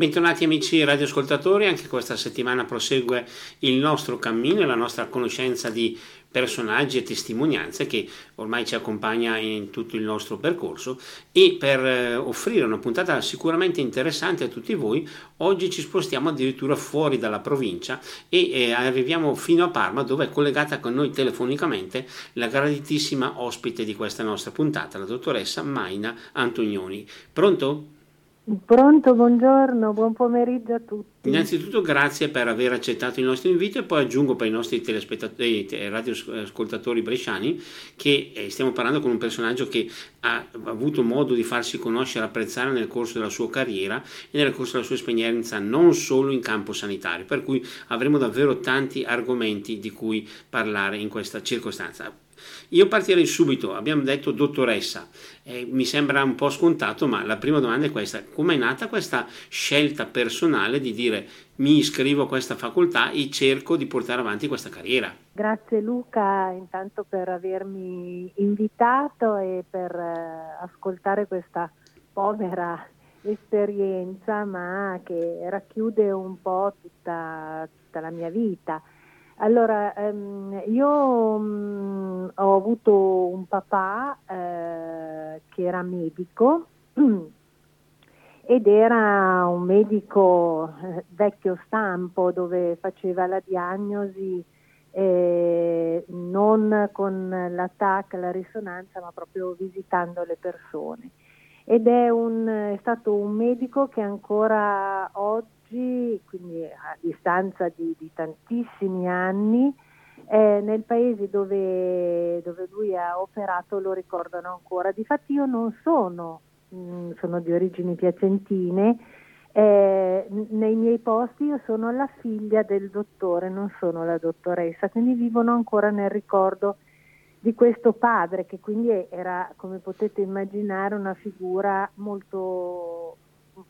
Bentornati amici radioascoltatori, anche questa settimana prosegue il nostro cammino e la nostra conoscenza di personaggi e testimonianze che ormai ci accompagna in tutto il nostro percorso e per eh, offrire una puntata sicuramente interessante a tutti voi oggi ci spostiamo addirittura fuori dalla provincia e eh, arriviamo fino a Parma dove è collegata con noi telefonicamente la graditissima ospite di questa nostra puntata la dottoressa Maina Antonioni. Pronto? Pronto, buongiorno, buon pomeriggio a tutti. Innanzitutto grazie per aver accettato il nostro invito e poi aggiungo per i nostri telespettatori e radioascoltatori bresciani che eh, stiamo parlando con un personaggio che ha avuto modo di farsi conoscere e apprezzare nel corso della sua carriera e nel corso della sua esperienza non solo in campo sanitario, per cui avremo davvero tanti argomenti di cui parlare in questa circostanza. Io partirei subito, abbiamo detto dottoressa, eh, mi sembra un po' scontato, ma la prima domanda è questa, come è nata questa scelta personale di dire mi iscrivo a questa facoltà e cerco di portare avanti questa carriera? Grazie Luca intanto per avermi invitato e per eh, ascoltare questa povera esperienza ma che racchiude un po' tutta, tutta la mia vita. Allora, ehm, io mh, mm, ho avuto un papà eh, che era medico ed era un medico eh, vecchio stampo dove faceva la diagnosi eh, non con l'attacco, la risonanza, ma proprio visitando le persone. Ed è, un, è stato un medico che ancora oggi oggi, quindi a distanza di, di tantissimi anni, eh, nel paese dove, dove, lui ha operato lo ricordano ancora. Difatti io non sono, mh, mm, sono di origini piacentine, eh, nei miei posti io sono la figlia del dottore, non sono la dottoressa, quindi vivono ancora nel ricordo di questo padre che quindi era, come potete immaginare, una figura molto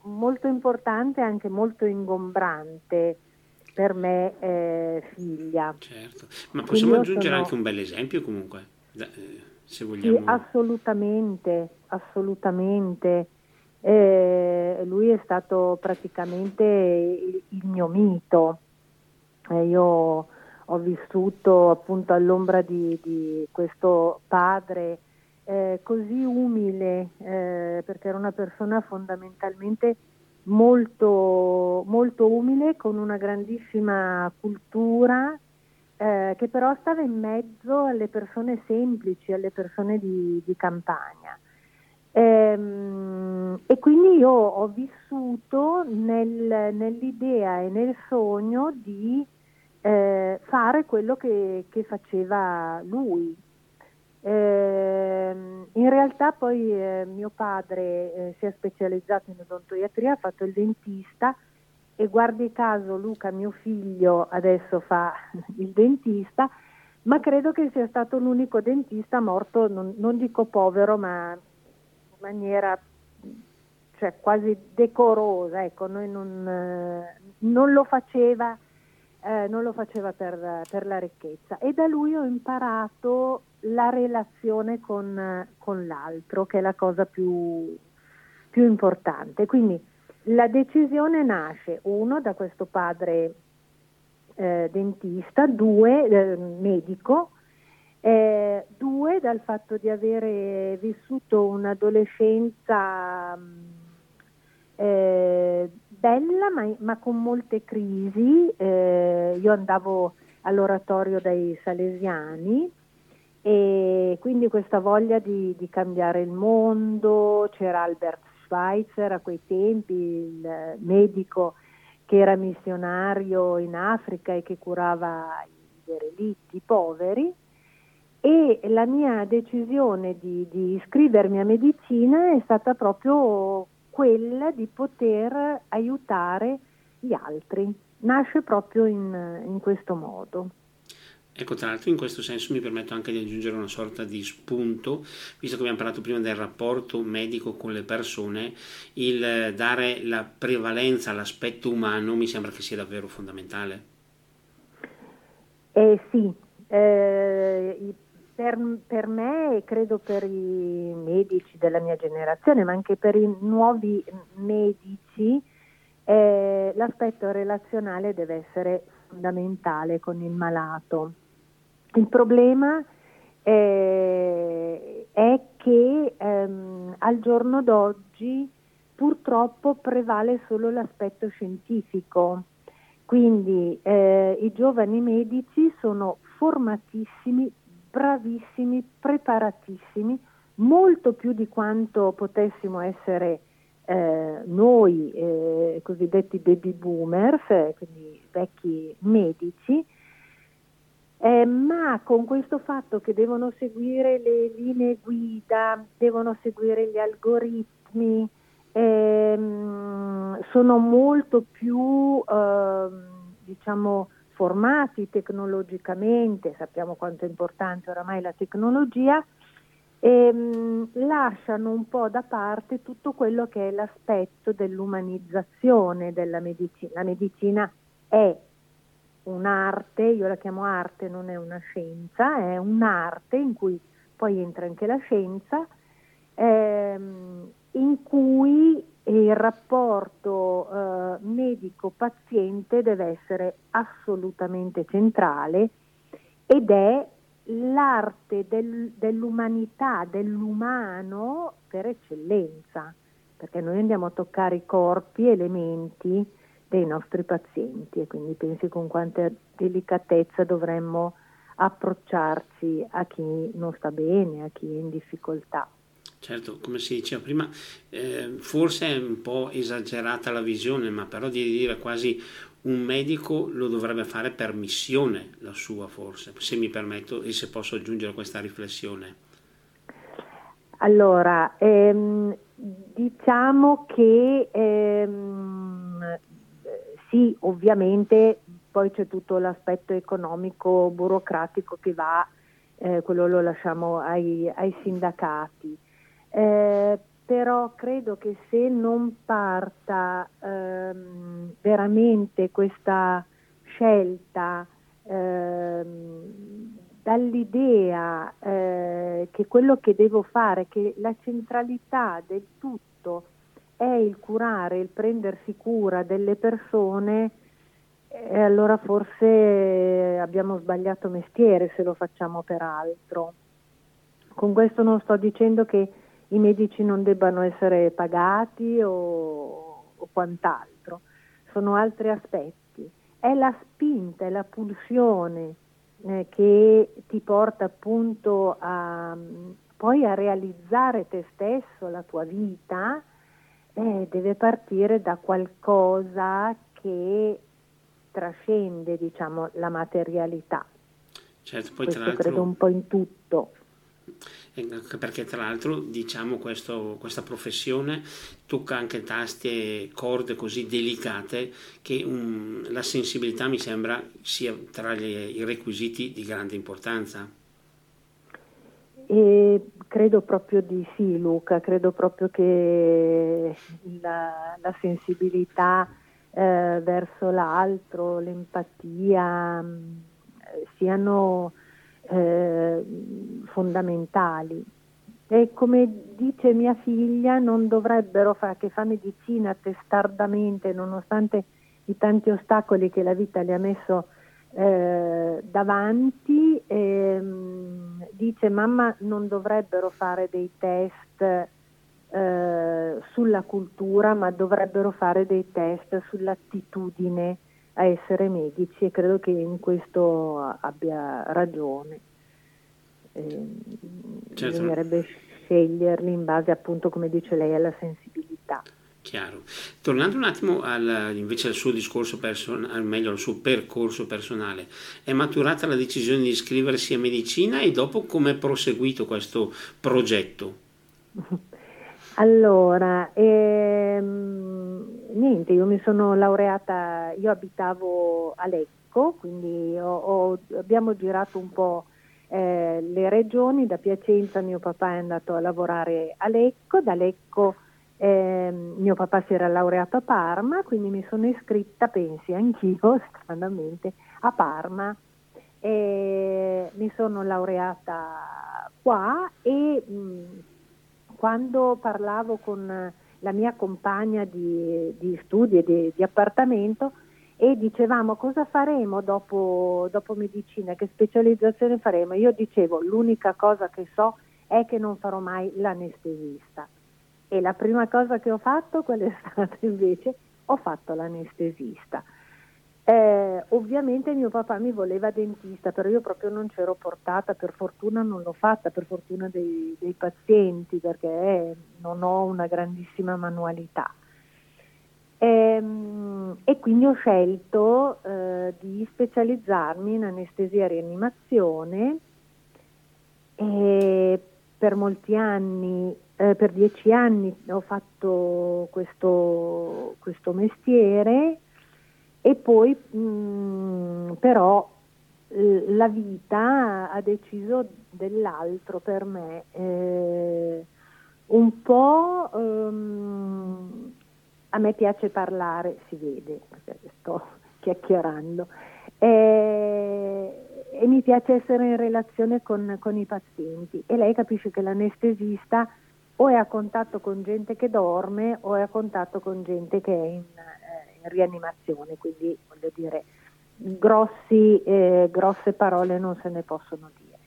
molto importante e anche molto ingombrante per me eh, figlia. Certo, ma possiamo aggiungere sono... anche un bel esempio comunque, eh, se vogliamo. Sì, assolutamente, assolutamente. Eh, lui è stato praticamente il, il mio mito. Eh, io ho vissuto appunto all'ombra di, di questo padre eh, così umile, eh, perché era una persona fondamentalmente molto, molto umile, con una grandissima cultura, eh, che però stava in mezzo alle persone semplici, alle persone di, di campagna. Ehm, e quindi io ho vissuto nel, nell'idea e nel sogno di eh, fare quello che, che faceva lui, eh, in realtà poi eh, mio padre eh, si è specializzato in odontoiatria, ha fatto il dentista e guardi caso Luca, mio figlio, adesso fa il dentista, ma credo che sia stato l'unico dentista morto, non, non dico povero, ma in maniera cioè, quasi decorosa, ecco, non, eh, non lo faceva eh, non lo faceva per, per, la ricchezza e da lui ho imparato la relazione con, con l'altro, che è la cosa più, più, importante. Quindi la decisione nasce, uno, da questo padre eh, dentista, due, eh, medico, eh, due, dal fatto di avere vissuto un'adolescenza eh, bella ma, ma, con molte crisi. Eh, io andavo all'oratorio dei Salesiani e quindi questa voglia di, di cambiare il mondo, c'era Albert Schweitzer a quei tempi, il medico che era missionario in Africa e che curava i derelitti, i poveri, e la mia decisione di, di iscrivermi a medicina è stata proprio quella di poter aiutare gli altri. Nasce proprio in, in questo modo. Ecco, tra l'altro in questo senso mi permetto anche di aggiungere una sorta di spunto, visto che abbiamo parlato prima del rapporto medico con le persone, il dare la prevalenza all'aspetto umano mi sembra che sia davvero fondamentale. Eh sì, eh, per, per, me e credo per i medici della mia generazione, ma anche per i nuovi medici, eh, l'aspetto relazionale deve essere fondamentale con il malato. Il problema eh, è che ehm, al giorno d'oggi purtroppo prevale solo l'aspetto scientifico, quindi eh, i giovani medici sono formatissimi, bravissimi, preparatissimi, molto più di quanto potessimo essere eh, noi eh, cosiddetti baby boomers, quindi vecchi medici, eh, ma con questo fatto che devono seguire le linee guida, devono seguire gli algoritmi, ehm, sono molto più ehm, diciamo, formati tecnologicamente, sappiamo quanto è importante oramai la tecnologia, ehm, lasciano un po' da parte tutto quello che è l'aspetto dell'umanizzazione della medicina. La medicina è un'arte, io la chiamo arte, non è una scienza, è un'arte in cui poi entra anche la scienza, ehm, in cui il rapporto eh, medico-paziente deve essere assolutamente centrale ed è l'arte del, dell'umanità, dell'umano per eccellenza, perché noi andiamo a toccare i corpi e le menti dei nostri pazienti e quindi pensi con quanta delicatezza dovremmo approcciarci a chi non sta bene, a chi è in difficoltà. Certo, come si diceva prima, eh, forse è un po' esagerata la visione, ma però di dire quasi un medico lo dovrebbe fare per missione la sua forse, se mi permetto e se posso aggiungere questa riflessione. Allora, ehm, diciamo che ehm, sì, ovviamente poi c'è tutto l'aspetto economico, burocratico che va, eh, quello lo lasciamo ai, ai sindacati. Eh, però credo che se non parta ehm, veramente questa scelta ehm, dall'idea eh, che quello che devo fare, che la centralità del tutto è il curare, il prendersi cura delle persone, eh, allora forse abbiamo sbagliato mestiere se lo facciamo per altro. Con questo non sto dicendo che i medici non debbano essere pagati o, o quant'altro, sono altri aspetti. È la spinta, è la pulsione eh, che ti porta appunto a, poi a realizzare te stesso, la tua vita, eh, deve partire da qualcosa che trascende diciamo, la materialità. Certo, poi Questo tra l'altro... credo un po' in tutto. Perché tra l'altro diciamo questo, questa professione tocca anche tasti e corde così delicate che um, la sensibilità mi sembra sia tra gli, i requisiti di grande importanza. E credo proprio di sì, Luca, credo proprio che la, la sensibilità eh, verso l'altro, l'empatia eh, siano eh, fondamentali. E come dice mia figlia, non dovrebbero fare che fa medicina testardamente, nonostante i tanti ostacoli che la vita le ha messo eh, davanti, ehm, dice mamma non dovrebbero fare dei test eh, sulla cultura, ma dovrebbero fare dei test sull'attitudine a essere medici e credo che in questo abbia ragione. Eh, certo. Bisognerebbe sceglierli in base appunto, come dice lei, alla sensibilità. Chiaro. Tornando un attimo al, invece al suo discorso personale, meglio al suo percorso personale, è maturata la decisione di iscriversi a medicina e dopo come è proseguito questo progetto? Allora, ehm, niente, io mi sono laureata, io abitavo a Lecco, quindi ho, ho, abbiamo girato un po' eh, le regioni, da Piacenza mio papà è andato a lavorare a Lecco, da Lecco eh, mio papà si era laureato a Parma, quindi mi sono iscritta, pensi, anch'io, stranamente, a Parma. E mi sono laureata qua e mh, quando parlavo con la mia compagna di, di studi e di, di, appartamento e dicevamo cosa faremo dopo, dopo medicina, che specializzazione faremo. Io dicevo l'unica cosa che so è che non farò mai l'anestesista. E la prima cosa che ho fatto, qual è stata invece? Ho fatto l'anestesista. Eh, ovviamente mio papà mi voleva dentista, però io proprio non c'ero portata, per fortuna non l'ho fatta, per fortuna dei, dei pazienti, perché non ho una grandissima manualità. E, ehm, e quindi ho scelto eh, di specializzarmi in anestesia e rianimazione e per molti anni, eh, per dieci anni ho fatto questo, questo mestiere e poi mh, mm, però la vita ha deciso dell'altro per me. Eh, un po' um, a me piace parlare, si vede, sto chiacchierando, e, e mi piace essere in relazione con, con i pazienti e lei capisce che l'anestesista o è a contatto con gente che dorme o è a contatto con gente che è in rianimazione, quindi voglio dire, grossi, eh, grosse parole non se ne possono dire.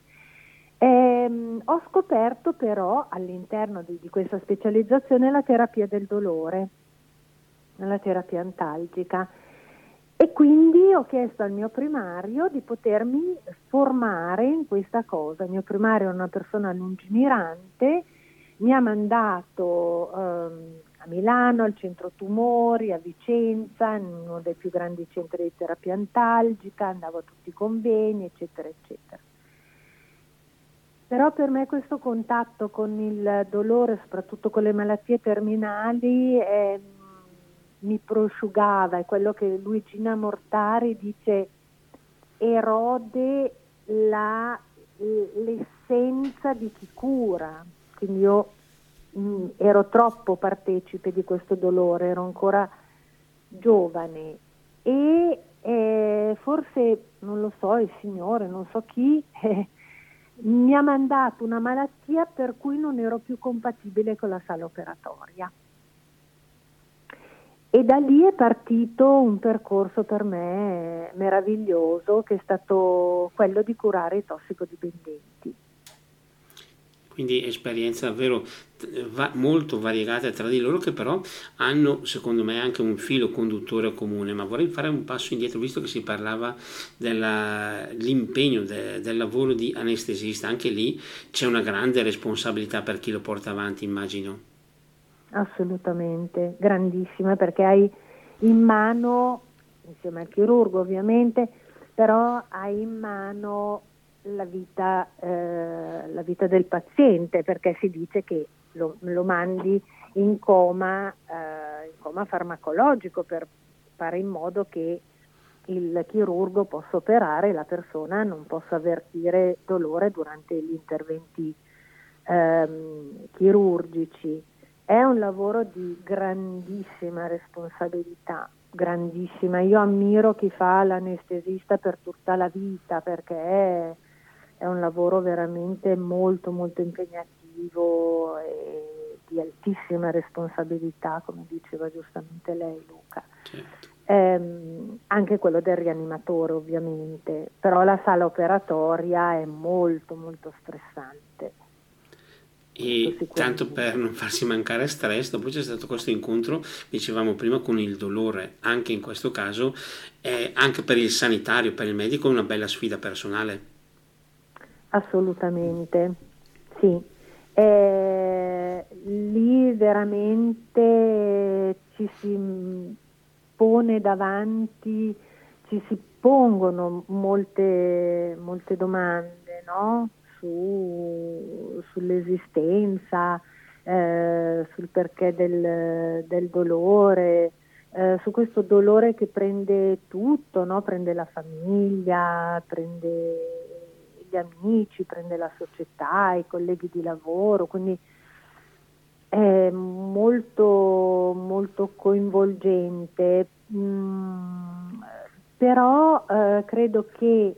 Ehm, ho scoperto però all'interno di, di, questa specializzazione la terapia del dolore, la terapia antalgica e quindi ho chiesto al mio primario di potermi formare in questa cosa. Il mio primario è una persona lungimirante, mi ha mandato ehm, a Milano, al centro tumori, a Vicenza, in uno dei più grandi centri di terapia antalgica, andavo a tutti i convegni, eccetera, eccetera. Però per me questo contatto con il dolore, soprattutto con le malattie terminali, eh, mi prosciugava, è quello che Luigina Mortari dice erode la, l'essenza di chi cura. Quindi io mh, mm, ero troppo partecipe di questo dolore, ero ancora giovane e eh, forse, non lo so, il Signore, non so chi, eh, mi ha mandato una malattia per cui non ero più compatibile con la sala operatoria. E da lì è partito un percorso per me meraviglioso che è stato quello di curare i tossicodipendenti quindi esperienze davvero va, molto variegate tra di loro che però hanno secondo me anche un filo conduttore comune. Ma vorrei fare un passo indietro visto che si parlava dell'impegno de, del lavoro di anestesista anche lì c'è una grande responsabilità per chi lo porta avanti immagino. Assolutamente grandissima perché hai in mano insieme al chirurgo ovviamente però hai in mano la vita, eh, la vita, del paziente perché si dice che lo, lo mandi in coma, eh, in coma farmacologico per fare in modo che il chirurgo possa operare e la persona non possa avvertire dolore durante gli interventi ehm, chirurgici. È un lavoro di grandissima responsabilità, grandissima. Io ammiro chi fa l'anestesista per tutta la vita perché è, è un lavoro veramente molto molto impegnativo e di altissima responsabilità, come diceva giustamente lei Luca. Certo. Eh, anche quello del rianimatore ovviamente, però la sala operatoria è molto molto stressante. E tanto per non farsi mancare stress, dopo c'è stato questo incontro, dicevamo prima, con il dolore, anche in questo caso, è anche per il sanitario, per il medico, una bella sfida personale. Assolutamente, sì. Eh, lì veramente ci si pone davanti, ci si pongono molte, molte domande no? Su, sull'esistenza, eh, sul perché del, del dolore, eh, su questo dolore che prende tutto, no? prende la famiglia, prende gli amici, prende la società, i colleghi di lavoro, quindi è molto, molto coinvolgente, mm, però eh, credo che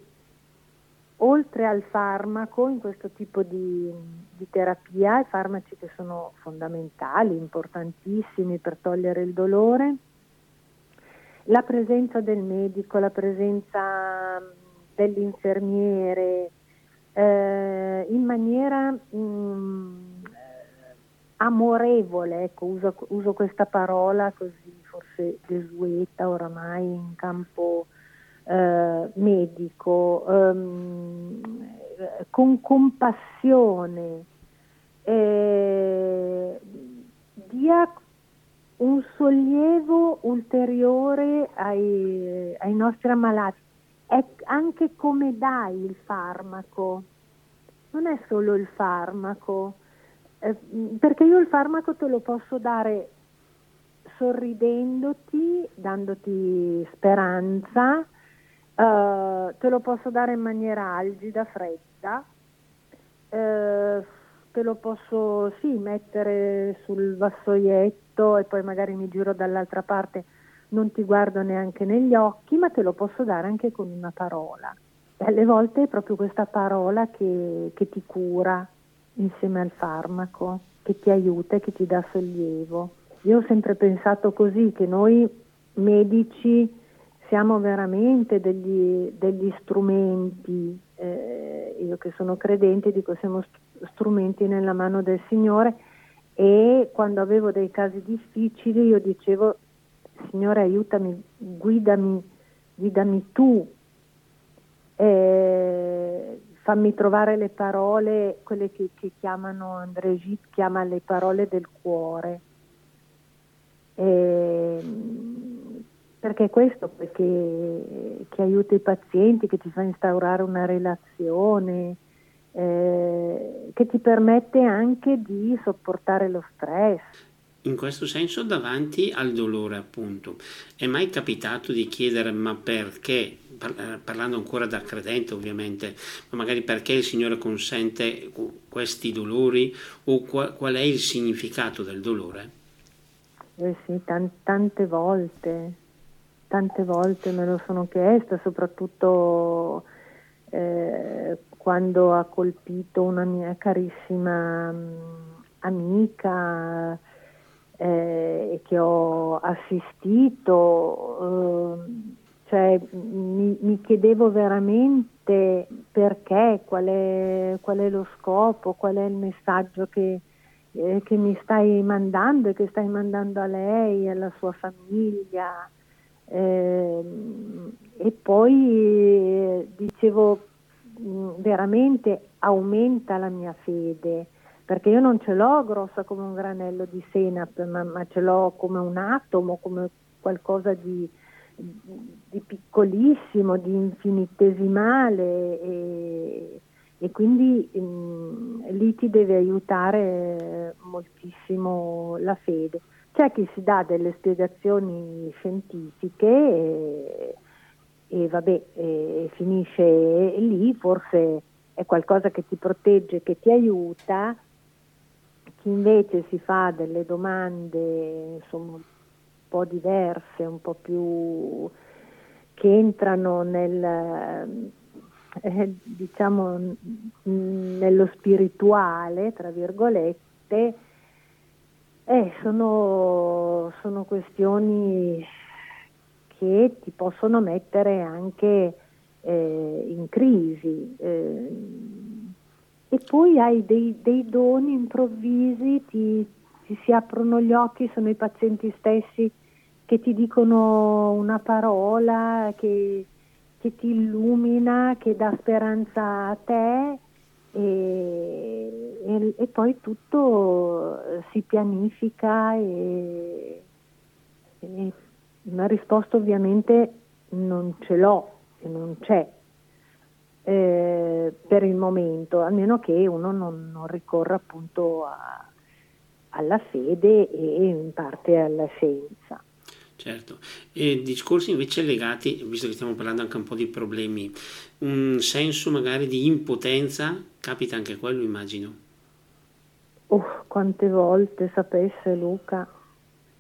oltre al farmaco in questo tipo di, di terapia, i farmaci che sono fondamentali, importantissimi per togliere il dolore, la presenza del medico, la presenza dell'infermiere eh, in maniera mh, mm, amorevole, ecco, uso, uso, questa parola così forse desueta oramai in campo eh, medico, ehm, con compassione, eh, dia un sollievo ulteriore ai, ai nostri ammalati. È anche come dai il farmaco, non è solo il farmaco, eh, perché io il farmaco te lo posso dare sorridendoti, dandoti speranza, eh, te lo posso dare in maniera algida, fredda, eh, te lo posso sì mettere sul vassoietto e poi magari mi giro dall'altra parte, non ti guardo neanche negli occhi, ma te lo posso dare anche con una parola. E alle volte è proprio questa parola che, che ti cura insieme al farmaco, che ti aiuta e che ti dà sollievo. Io ho sempre pensato così, che noi medici siamo veramente degli, degli strumenti, eh, io che sono credente dico siamo strumenti nella mano del Signore e quando avevo dei casi difficili io dicevo Signore aiutami, guidami, guidami tu, eh, fammi trovare le parole, quelle che, che chiamano André Gide, chiama le parole del cuore. Eh, perché questo perché, che aiuta i pazienti, che ti fa instaurare una relazione, eh, che ti permette anche di sopportare lo stress. In questo senso davanti al dolore appunto, è mai capitato di chiedere ma perché, eh, parlando ancora da credente ovviamente, ma magari perché il Signore consente questi dolori? O qual è il significato del dolore? Eh sì, t- tante volte, tante volte me lo sono chiesta, soprattutto eh, quando ha colpito una mia carissima mm, amica eh, che ho assistito, eh, cioè, mi, mi, chiedevo veramente perché, qual è, qual è, lo scopo, qual è il messaggio che, eh, che mi stai mandando e che stai mandando a lei, alla sua famiglia. Eh, e poi eh, dicevo mh, veramente aumenta la mia fede perché io non ce l'ho grossa come un granello di senape ma, ma ce l'ho come un atomo come qualcosa di, di piccolissimo di infinitesimale e, e quindi mh, lì ti deve aiutare moltissimo la fede. C'è chi si dà delle spiegazioni scientifiche e, e vabbè, e finisce lì, forse è qualcosa che ti protegge, che ti aiuta, invece si fa delle domande insomma, un po' diverse, un po' più che entrano nel, eh, diciamo, nello spirituale, tra virgolette, eh, sono, sono questioni che ti possono mettere anche eh, in crisi. E poi hai dei, dei doni improvvisi, ti, ti, si aprono gli occhi, sono i pazienti stessi che ti dicono una parola che, che ti illumina, che dà speranza a te e, e, e poi tutto si pianifica e, e una risposta ovviamente non ce l'ho non c'è eh, per il momento, a meno che uno non, non ricorra appunto a, alla fede e in parte alla scienza. Certo, e discorsi invece legati, visto che stiamo parlando anche un po' di problemi, un senso magari di impotenza, capita anche quello immagino. Oh, quante volte sapesse Luca,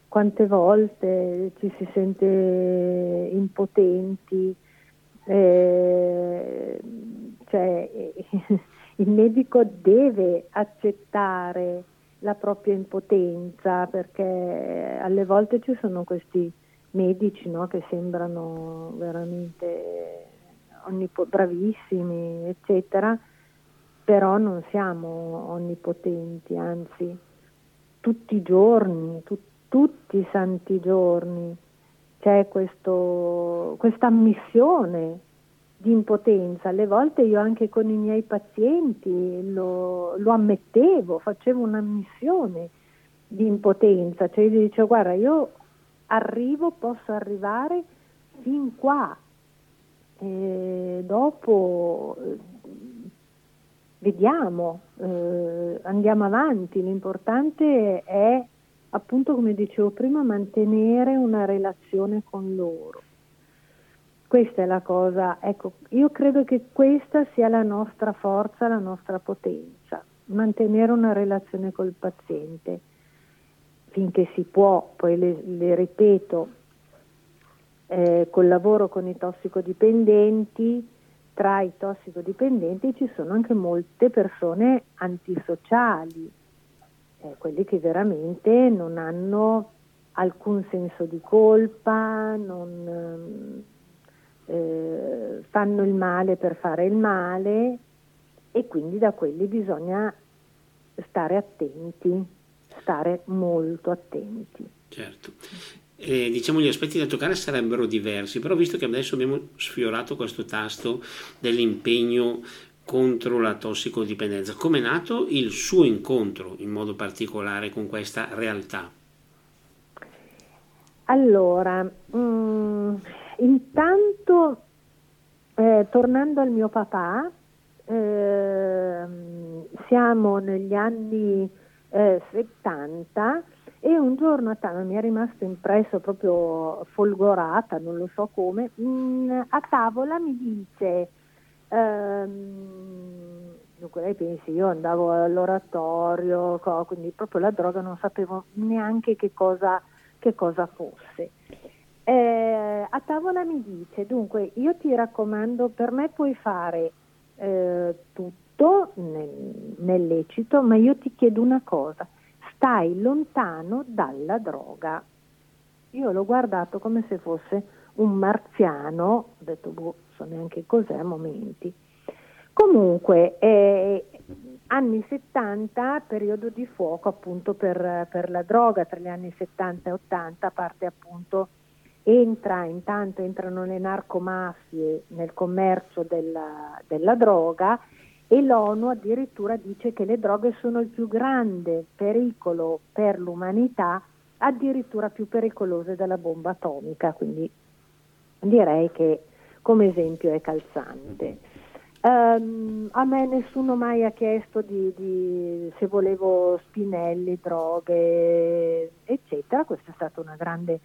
quante volte ci si sente impotenti, eh, cioè il medico deve accettare la propria impotenza perché alle volte ci sono questi medici no, che sembrano veramente onnipo- bravissimi, eccetera, però non siamo onnipotenti, anzi tutti i giorni, tu- tutti i santi giorni c'è questa ammissione di impotenza. Alle volte io anche con i miei pazienti lo, lo ammettevo, facevo un'ammissione di impotenza, cioè io dicevo guarda io arrivo, posso arrivare fin qua, e dopo eh, vediamo, eh, andiamo avanti, l'importante è appunto come dicevo prima mantenere una relazione con loro. Questa è la cosa, ecco, io credo che questa sia la nostra forza, la nostra potenza, mantenere una relazione col paziente finché si può, poi le, le ripeto, eh, col lavoro con i tossicodipendenti, tra i tossicodipendenti ci sono anche molte persone antisociali, eh, quelli che veramente non hanno alcun senso di colpa, non eh, fanno il male per fare il male e quindi da quelli bisogna stare attenti, stare molto attenti. Certo. Eh, diciamo gli aspetti da toccare sarebbero diversi, però visto che adesso abbiamo sfiorato questo tasto dell'impegno contro la tossicodipendenza, come è nato il suo incontro in modo particolare con questa realtà? Allora, mh, mm, intanto eh, tornando al mio papà, eh, siamo negli anni eh, 70 e un giorno a tavola mi è rimasto impresso proprio folgorata, non lo so come, mh, mm, a tavola mi dice, ehm, dunque lei pensi, io andavo all'oratorio, quindi proprio la droga non sapevo neanche che cosa, che cosa fosse. Eh, a tavola mi dice, dunque io ti raccomando, per me puoi fare eh, tutto nel, nel lecito, ma io ti chiedo una cosa, stai lontano dalla droga. Io l'ho guardato come se fosse un marziano, ho detto, boh, so neanche cos'è a momenti. Comunque, eh, anni 70, periodo di fuoco appunto per, per, la droga, tra gli anni 70 e 80, parte appunto, entra, intanto entrano le narcomafie nel commercio della, della droga e l'ONU addirittura dice che le droghe sono il più grande pericolo per l'umanità, addirittura più pericolose della bomba atomica, quindi direi che come esempio è calzante. Um, a me nessuno mai ha chiesto di, di, se volevo spinelli, droghe, eccetera, questa è stata una grande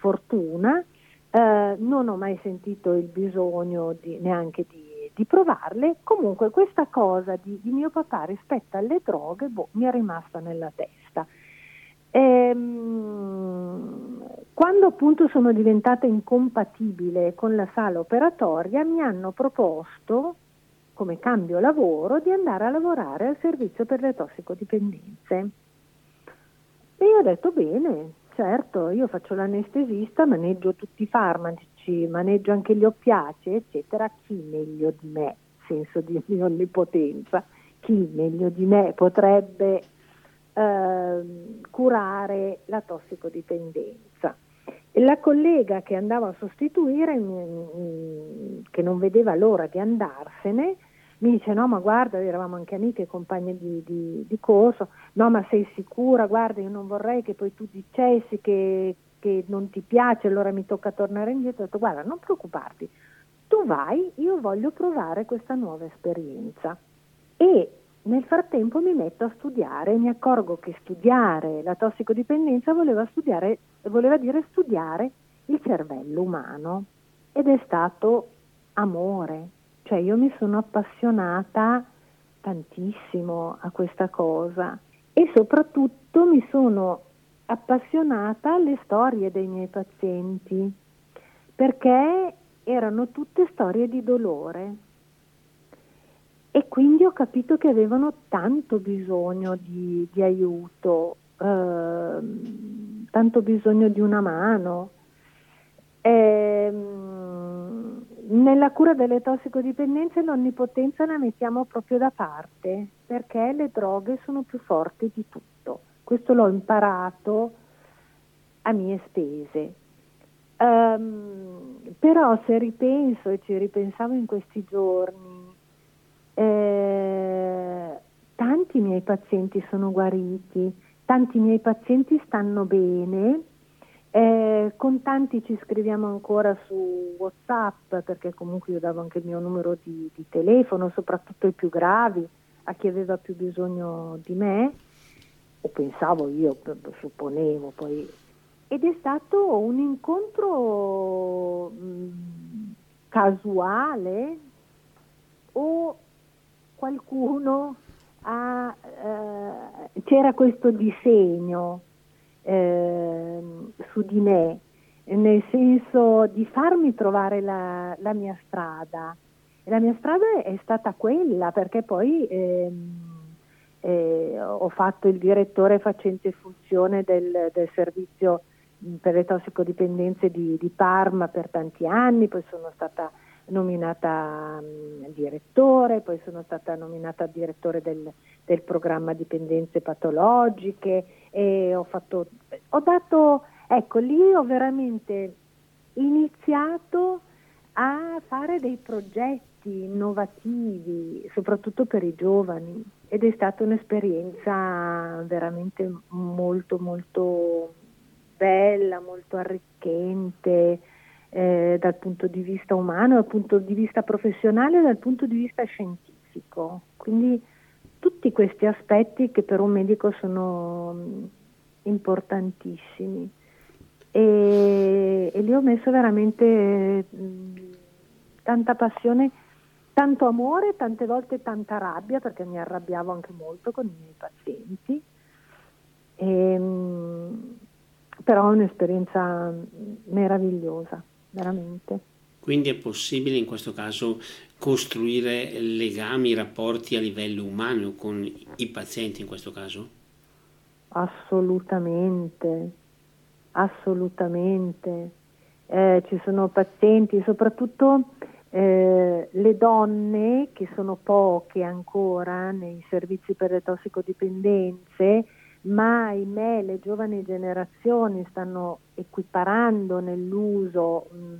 fortuna. Uh, non ho mai sentito il bisogno di, neanche di di provarle, comunque questa cosa di, mio papà rispetto alle droghe boh, mi è rimasta nella testa. Ehm, quando appunto sono diventata incompatibile con la sala operatoria mi hanno proposto come cambio lavoro di andare a lavorare al servizio per le tossicodipendenze. E io ho detto bene, certo, io faccio l'anestesista, maneggio tutti i farmaci maneggio anche gli oppiaci, eccetera, chi meglio di me, senso di onnipotenza, chi meglio di me potrebbe eh, curare la tossicodipendenza. La collega che andava a sostituire, che non vedeva l'ora di andarsene, mi dice no ma guarda, eravamo anche amiche e compagne di, di, di, corso, no ma sei sicura, guarda io non vorrei che poi tu dicessi che, che non ti piace, allora mi tocca tornare indietro, ho detto guarda non preoccuparti, tu vai, io voglio provare questa nuova esperienza. E nel frattempo mi metto a studiare, mi accorgo che studiare la tossicodipendenza voleva, studiare, voleva dire studiare il cervello umano. Ed è stato amore, cioè io mi sono appassionata tantissimo a questa cosa. E soprattutto mi sono appassionata alle storie dei miei pazienti, perché erano tutte storie di dolore. e quindi ho capito che avevano tanto bisogno di, di aiuto, eh, tanto bisogno di una mano. E, ehm, nella cura delle tossicodipendenze l'onnipotenza la mettiamo proprio da parte perché le droghe sono più forti di tutto. Questo l'ho imparato a mie spese. Um, però se ripenso e ci ripensavo in questi giorni, eh, tanti miei pazienti sono guariti, tanti miei pazienti stanno bene, eh, con tanti ci scriviamo ancora su Whatsapp perché comunque io davo anche il mio numero di, di telefono, soprattutto i più gravi, a chi aveva più bisogno di me, o pensavo io, supponevo poi. Ed è stato un incontro mh, casuale o qualcuno ha, eh, c'era questo disegno eh, su di me, nel senso di farmi trovare la, la, mia strada. E la mia strada è stata quella perché poi ehm, eh, ho fatto il direttore facente funzione del, del servizio per le tossicodipendenze di, di Parma per tanti anni, poi sono stata nominata um, direttore, poi sono stata nominata direttore del, del, programma dipendenze patologiche e ho fatto, ho dato, ecco lì ho veramente iniziato a fare dei progetti innovativi, soprattutto per i giovani ed è stata un'esperienza veramente molto molto bella, molto arricchente eh, dal punto di vista umano, dal punto di vista professionale dal punto di vista scientifico. Quindi tutti questi aspetti che per un medico sono mm, importantissimi. E, e lì ho messo veramente mm, tanta passione, tanto amore, tante volte tanta rabbia, perché mi arrabbiavo anche molto con i miei pazienti. E, mh, mm, però è un'esperienza meravigliosa veramente. Quindi è possibile in questo caso costruire legami, rapporti a livello umano con i pazienti in questo caso? Assolutamente, assolutamente. Eh, ci sono pazienti, soprattutto eh, le donne, che sono poche ancora nei servizi per le tossicodipendenze, ma ahimè le giovani generazioni stanno equiparando nell'uso, mh,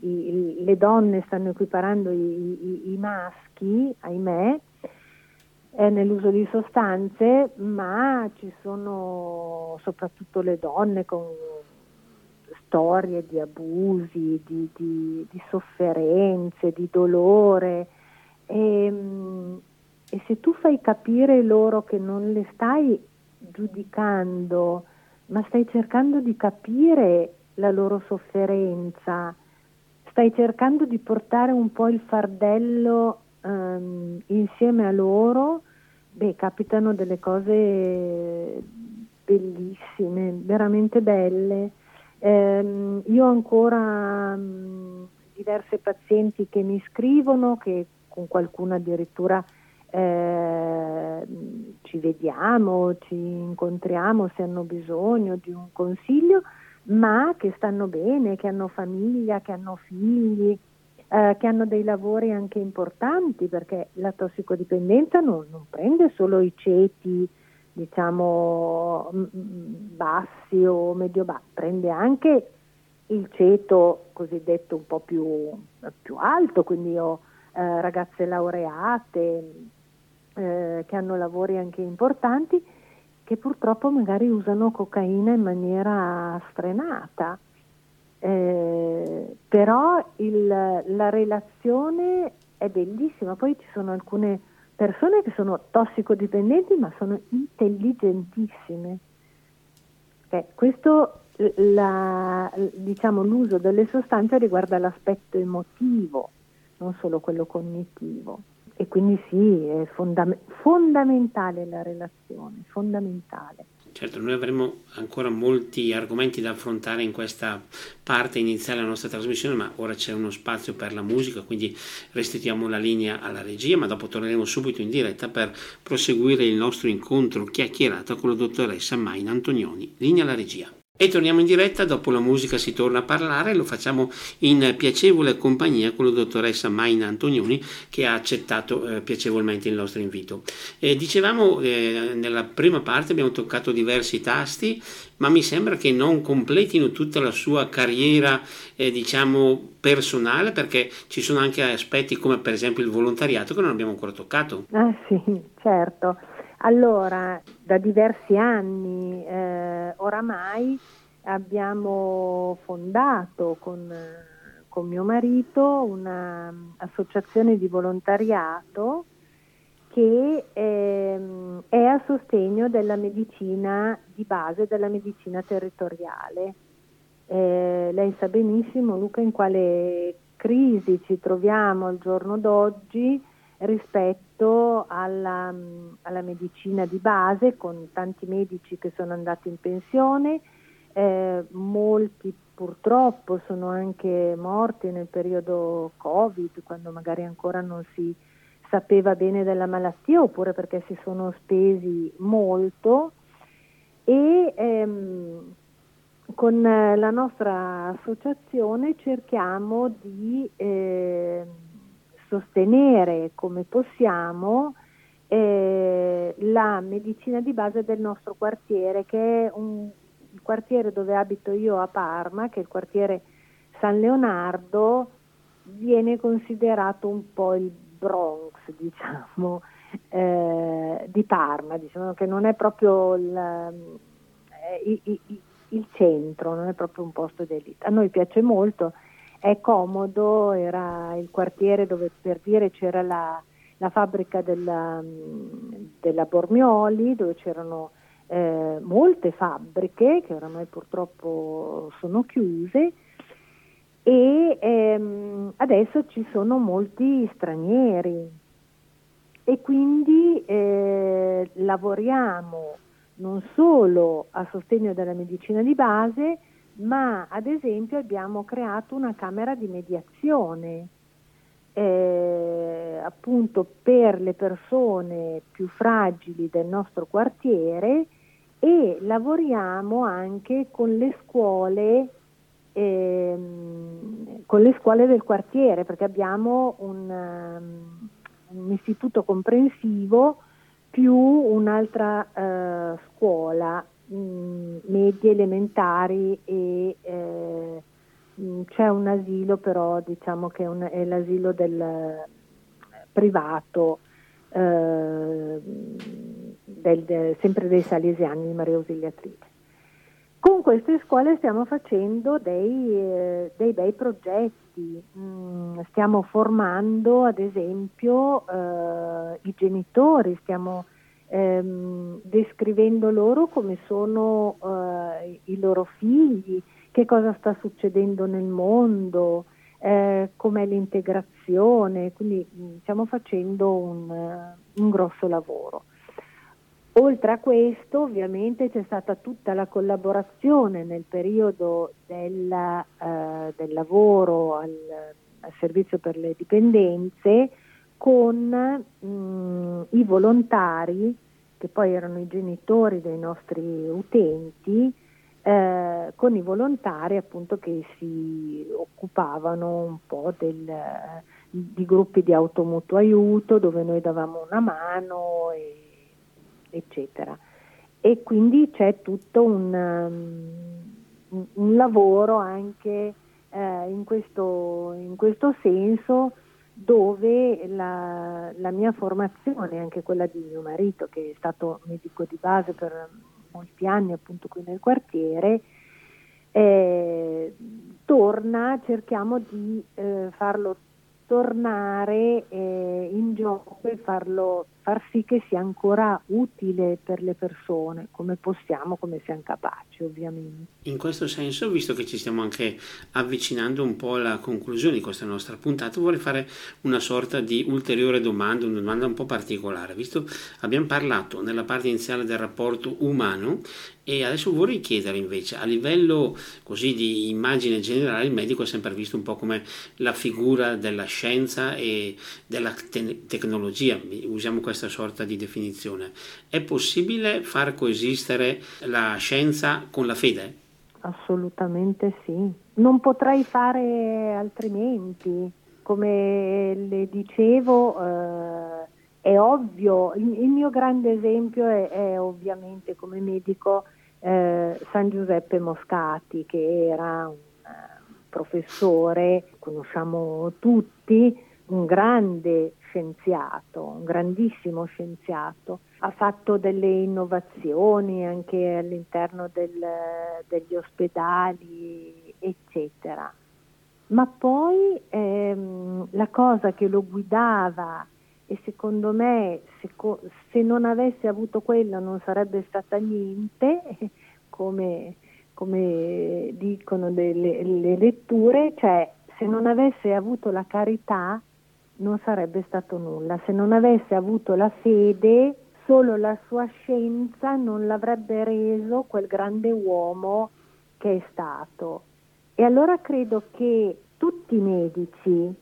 i, le donne stanno equiparando i, i, maschi, ahimè, eh, nell'uso di sostanze, ma ci sono soprattutto le donne con storie di abusi, di, di, di sofferenze, di dolore. E, e se tu fai capire loro che non le stai giudicando, ma stai cercando di capire la loro sofferenza, stai cercando di portare un po' il fardello um, insieme a loro, beh, capitano delle cose bellissime, veramente belle. Um, io ancora um, diverse pazienti che mi scrivono, che con qualcuno addirittura eh, ci vediamo, ci incontriamo se hanno bisogno di un consiglio, ma che stanno bene, che hanno famiglia, che hanno figli, eh, che hanno dei lavori anche importanti, perché la tossicodipendenza non, non prende solo i ceti, diciamo, bassi o medio-bassi, prende anche il ceto cosiddetto un po' più, più alto, quindi io eh, ragazze laureate, eh, che hanno lavori anche importanti, che purtroppo magari usano cocaina in maniera strenata. Eh, però il, la relazione è bellissima, poi ci sono alcune persone che sono tossicodipendenti ma sono intelligentissime. Eh, questo, la, diciamo, l'uso delle sostanze riguarda l'aspetto emotivo, non solo quello cognitivo e quindi sì, è fondam- fondamentale la relazione, fondamentale. Certo, noi avremo ancora molti argomenti da affrontare in questa parte iniziale della nostra trasmissione, ma ora c'è uno spazio per la musica, quindi restituiamo la linea alla regia, ma dopo torneremo subito in diretta per proseguire il nostro incontro chiacchierato con la dottoressa Maina Antonioni. Linea alla regia. E torniamo in diretta, dopo la musica si torna a parlare, lo facciamo in piacevole compagnia con la dottoressa Maina Antonioni che ha accettato eh, piacevolmente il nostro invito. Eh, dicevamo eh, nella prima parte abbiamo toccato diversi tasti, ma mi sembra che non completino tutta la sua carriera eh, diciamo personale perché ci sono anche aspetti come per esempio il volontariato che non abbiamo ancora toccato. Ah sì, certo. Allora, da diversi anni eh, oramai abbiamo fondato con, con mio marito un'associazione di volontariato che eh, è a sostegno della medicina di base, della medicina territoriale. Eh, lei sa benissimo, Luca, in quale crisi ci troviamo al giorno d'oggi rispetto alla, alla, medicina di base con tanti medici che sono andati in pensione, eh, molti purtroppo sono anche morti nel periodo Covid, quando magari ancora non si sapeva bene della malattia oppure perché si sono spesi molto. E ehm, con la nostra associazione cerchiamo di eh, sostenere come possiamo eh, la medicina di base del nostro quartiere, che è un, il quartiere dove abito io a Parma, che è il quartiere San Leonardo, viene considerato un po' il Bronx, diciamo, eh, di Parma, diciamo che non è proprio il, eh, il, il centro, non è proprio un posto d'elite. A noi piace molto è comodo, era il quartiere dove per dire c'era la, la fabbrica della, della, Bormioli, dove c'erano eh, molte fabbriche che oramai purtroppo sono chiuse e ehm, adesso ci sono molti stranieri. E quindi eh, lavoriamo non solo a sostegno della medicina di base, ma ad esempio abbiamo creato una camera di mediazione eh, appunto per le persone più fragili del nostro quartiere e lavoriamo anche con le scuole ehm, con le scuole del quartiere perché abbiamo un, um, un istituto comprensivo più un'altra uh, scuola mh, medie elementari e eh, mh, c'è un asilo però diciamo che è, un, è l'asilo del privato eh, del, del, sempre dei salesiani di Maria Ausiliatrice. Con queste scuole stiamo facendo dei, eh, dei bei progetti, mm, stiamo formando ad esempio eh, i genitori, stiamo ehm, descrivendo loro come sono eh, i loro figli, che cosa sta succedendo nel mondo, eh, com'è l'integrazione, quindi mm, stiamo facendo un, uh, un grosso lavoro. Oltre a questo ovviamente c'è stata tutta la collaborazione nel periodo della, uh, del lavoro al, al, servizio per le dipendenze con mh, mm, i volontari, che poi erano i genitori dei nostri utenti, eh, con i volontari appunto che si occupavano un po' del, di gruppi di automutuo aiuto dove noi davamo una mano, e, eccetera. E quindi c'è tutto un, um, un lavoro anche eh, in, questo, in questo senso dove la, la, mia formazione, anche quella di mio marito, che è stato medico di base per molti anni appunto qui nel quartiere, eh, torna, cerchiamo di eh, farlo tornare eh, in gioco e farlo, far sì che sia ancora utile per le persone, come possiamo, come siamo capaci ovviamente. In questo senso, visto che ci stiamo anche avvicinando un po' alla conclusione di questa nostra puntata, vorrei fare una sorta di ulteriore domanda, una domanda un po' particolare, visto abbiamo parlato nella parte iniziale del rapporto umano e adesso vorrei chiedere invece, a livello così di immagine generale, il medico è sempre visto un po' come la figura della scienza e della te- tecnologia, usiamo questa sorta di definizione. È possibile far coesistere la scienza con la fede? Assolutamente sì. Non potrei fare altrimenti. Come le dicevo, eh, è ovvio, il, mio grande esempio è, è ovviamente come medico eh, San Giuseppe Moscati, che era un uh, professore, conosciamo tutti, un grande scienziato, un grandissimo scienziato. Ha fatto delle innovazioni anche all'interno del, degli ospedali, eccetera. Ma poi ehm, la cosa che lo guidava e secondo me se, se, non avesse avuto quello non sarebbe stata niente, come, come dicono delle, le letture, cioè se non avesse avuto la carità non sarebbe stato nulla, se non avesse avuto la fede solo la sua scienza non l'avrebbe reso quel grande uomo che è stato. E allora credo che tutti i medici,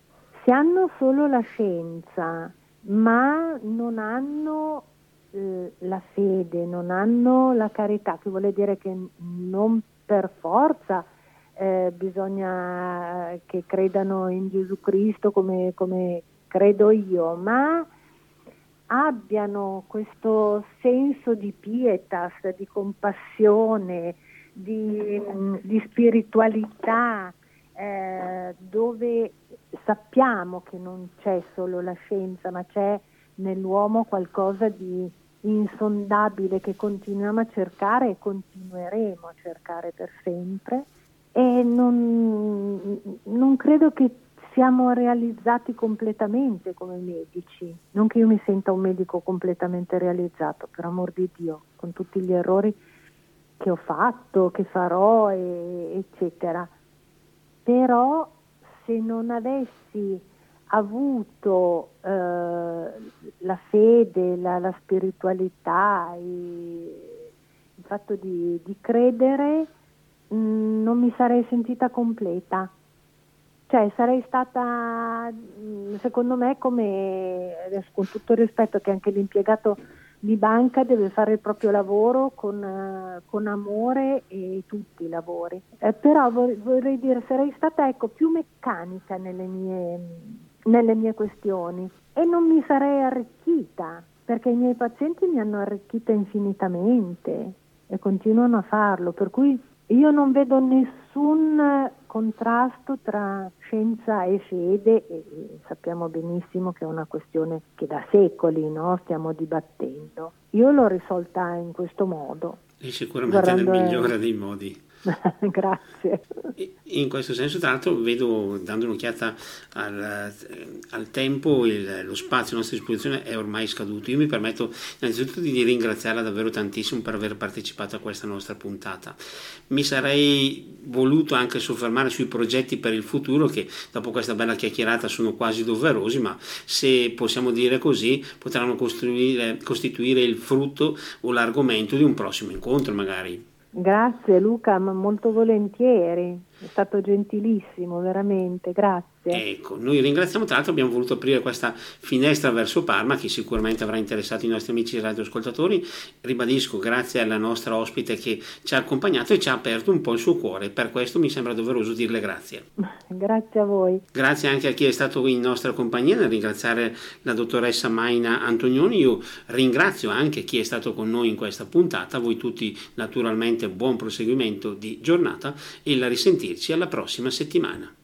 se hanno solo la scienza, ma non hanno eh, la fede, non hanno la carità, che vuole dire che non per forza eh, bisogna che credano in Gesù Cristo come, come credo io, ma abbiano questo senso di pietas, di compassione, di, di spiritualità, eh, dove sappiamo che non c'è solo la scienza, ma c'è nell'uomo qualcosa di insondabile che continuiamo a cercare e continueremo a cercare per sempre e non, non credo che siamo realizzati completamente come medici, non che io mi senta un medico completamente realizzato, per amor di Dio, con tutti gli errori che ho fatto, che farò, e, eccetera. Però se non avessi avuto eh, la fede, la, la spiritualità, il, fatto di, di credere, mh, mm, non mi sarei sentita completa. Cioè sarei stata, mm, secondo me, come, con tutto il rispetto che anche l'impiegato di banca deve fare il proprio lavoro con, uh, con amore e tutti i lavori. Eh, però vor- vorrei dire, sarei stata ecco, più meccanica nelle mie, nelle mie questioni e non mi sarei arricchita, perché i miei pazienti mi hanno arricchita infinitamente e continuano a farlo, per cui io non vedo nessun contrasto tra scienza e fede e sappiamo benissimo che è una questione che da secoli no, stiamo dibattendo. Io l'ho risolta in questo modo. E sicuramente nel migliore dei modi. Grazie. In questo senso, tra l'altro, vedo, dando un'occhiata al, al tempo, il, lo spazio a nostra disposizione è ormai scaduto. Io mi permetto innanzitutto di ringraziarla davvero tantissimo per aver partecipato a questa nostra puntata. Mi sarei voluto anche soffermare sui progetti per il futuro che dopo questa bella chiacchierata sono quasi doverosi, ma se possiamo dire così potranno costituire il frutto o l'argomento di un prossimo incontro magari. Grazie Luca, molto volentieri, è stato gentilissimo, veramente, grazie. Ecco, noi ringraziamo tra l'altro, abbiamo voluto aprire questa finestra verso Parma che sicuramente avrà interessato i nostri amici radioascoltatori. Ribadisco, grazie alla nostra ospite che ci ha accompagnato e ci ha aperto un po' il suo cuore, per questo mi sembra doveroso dirle grazie. Grazie a voi. Grazie anche a chi è stato in nostra compagnia, nel ringraziare la dottoressa Maina Antonioni, io ringrazio anche chi è stato con noi in questa puntata, voi tutti naturalmente buon proseguimento di giornata e la risentirci alla prossima settimana.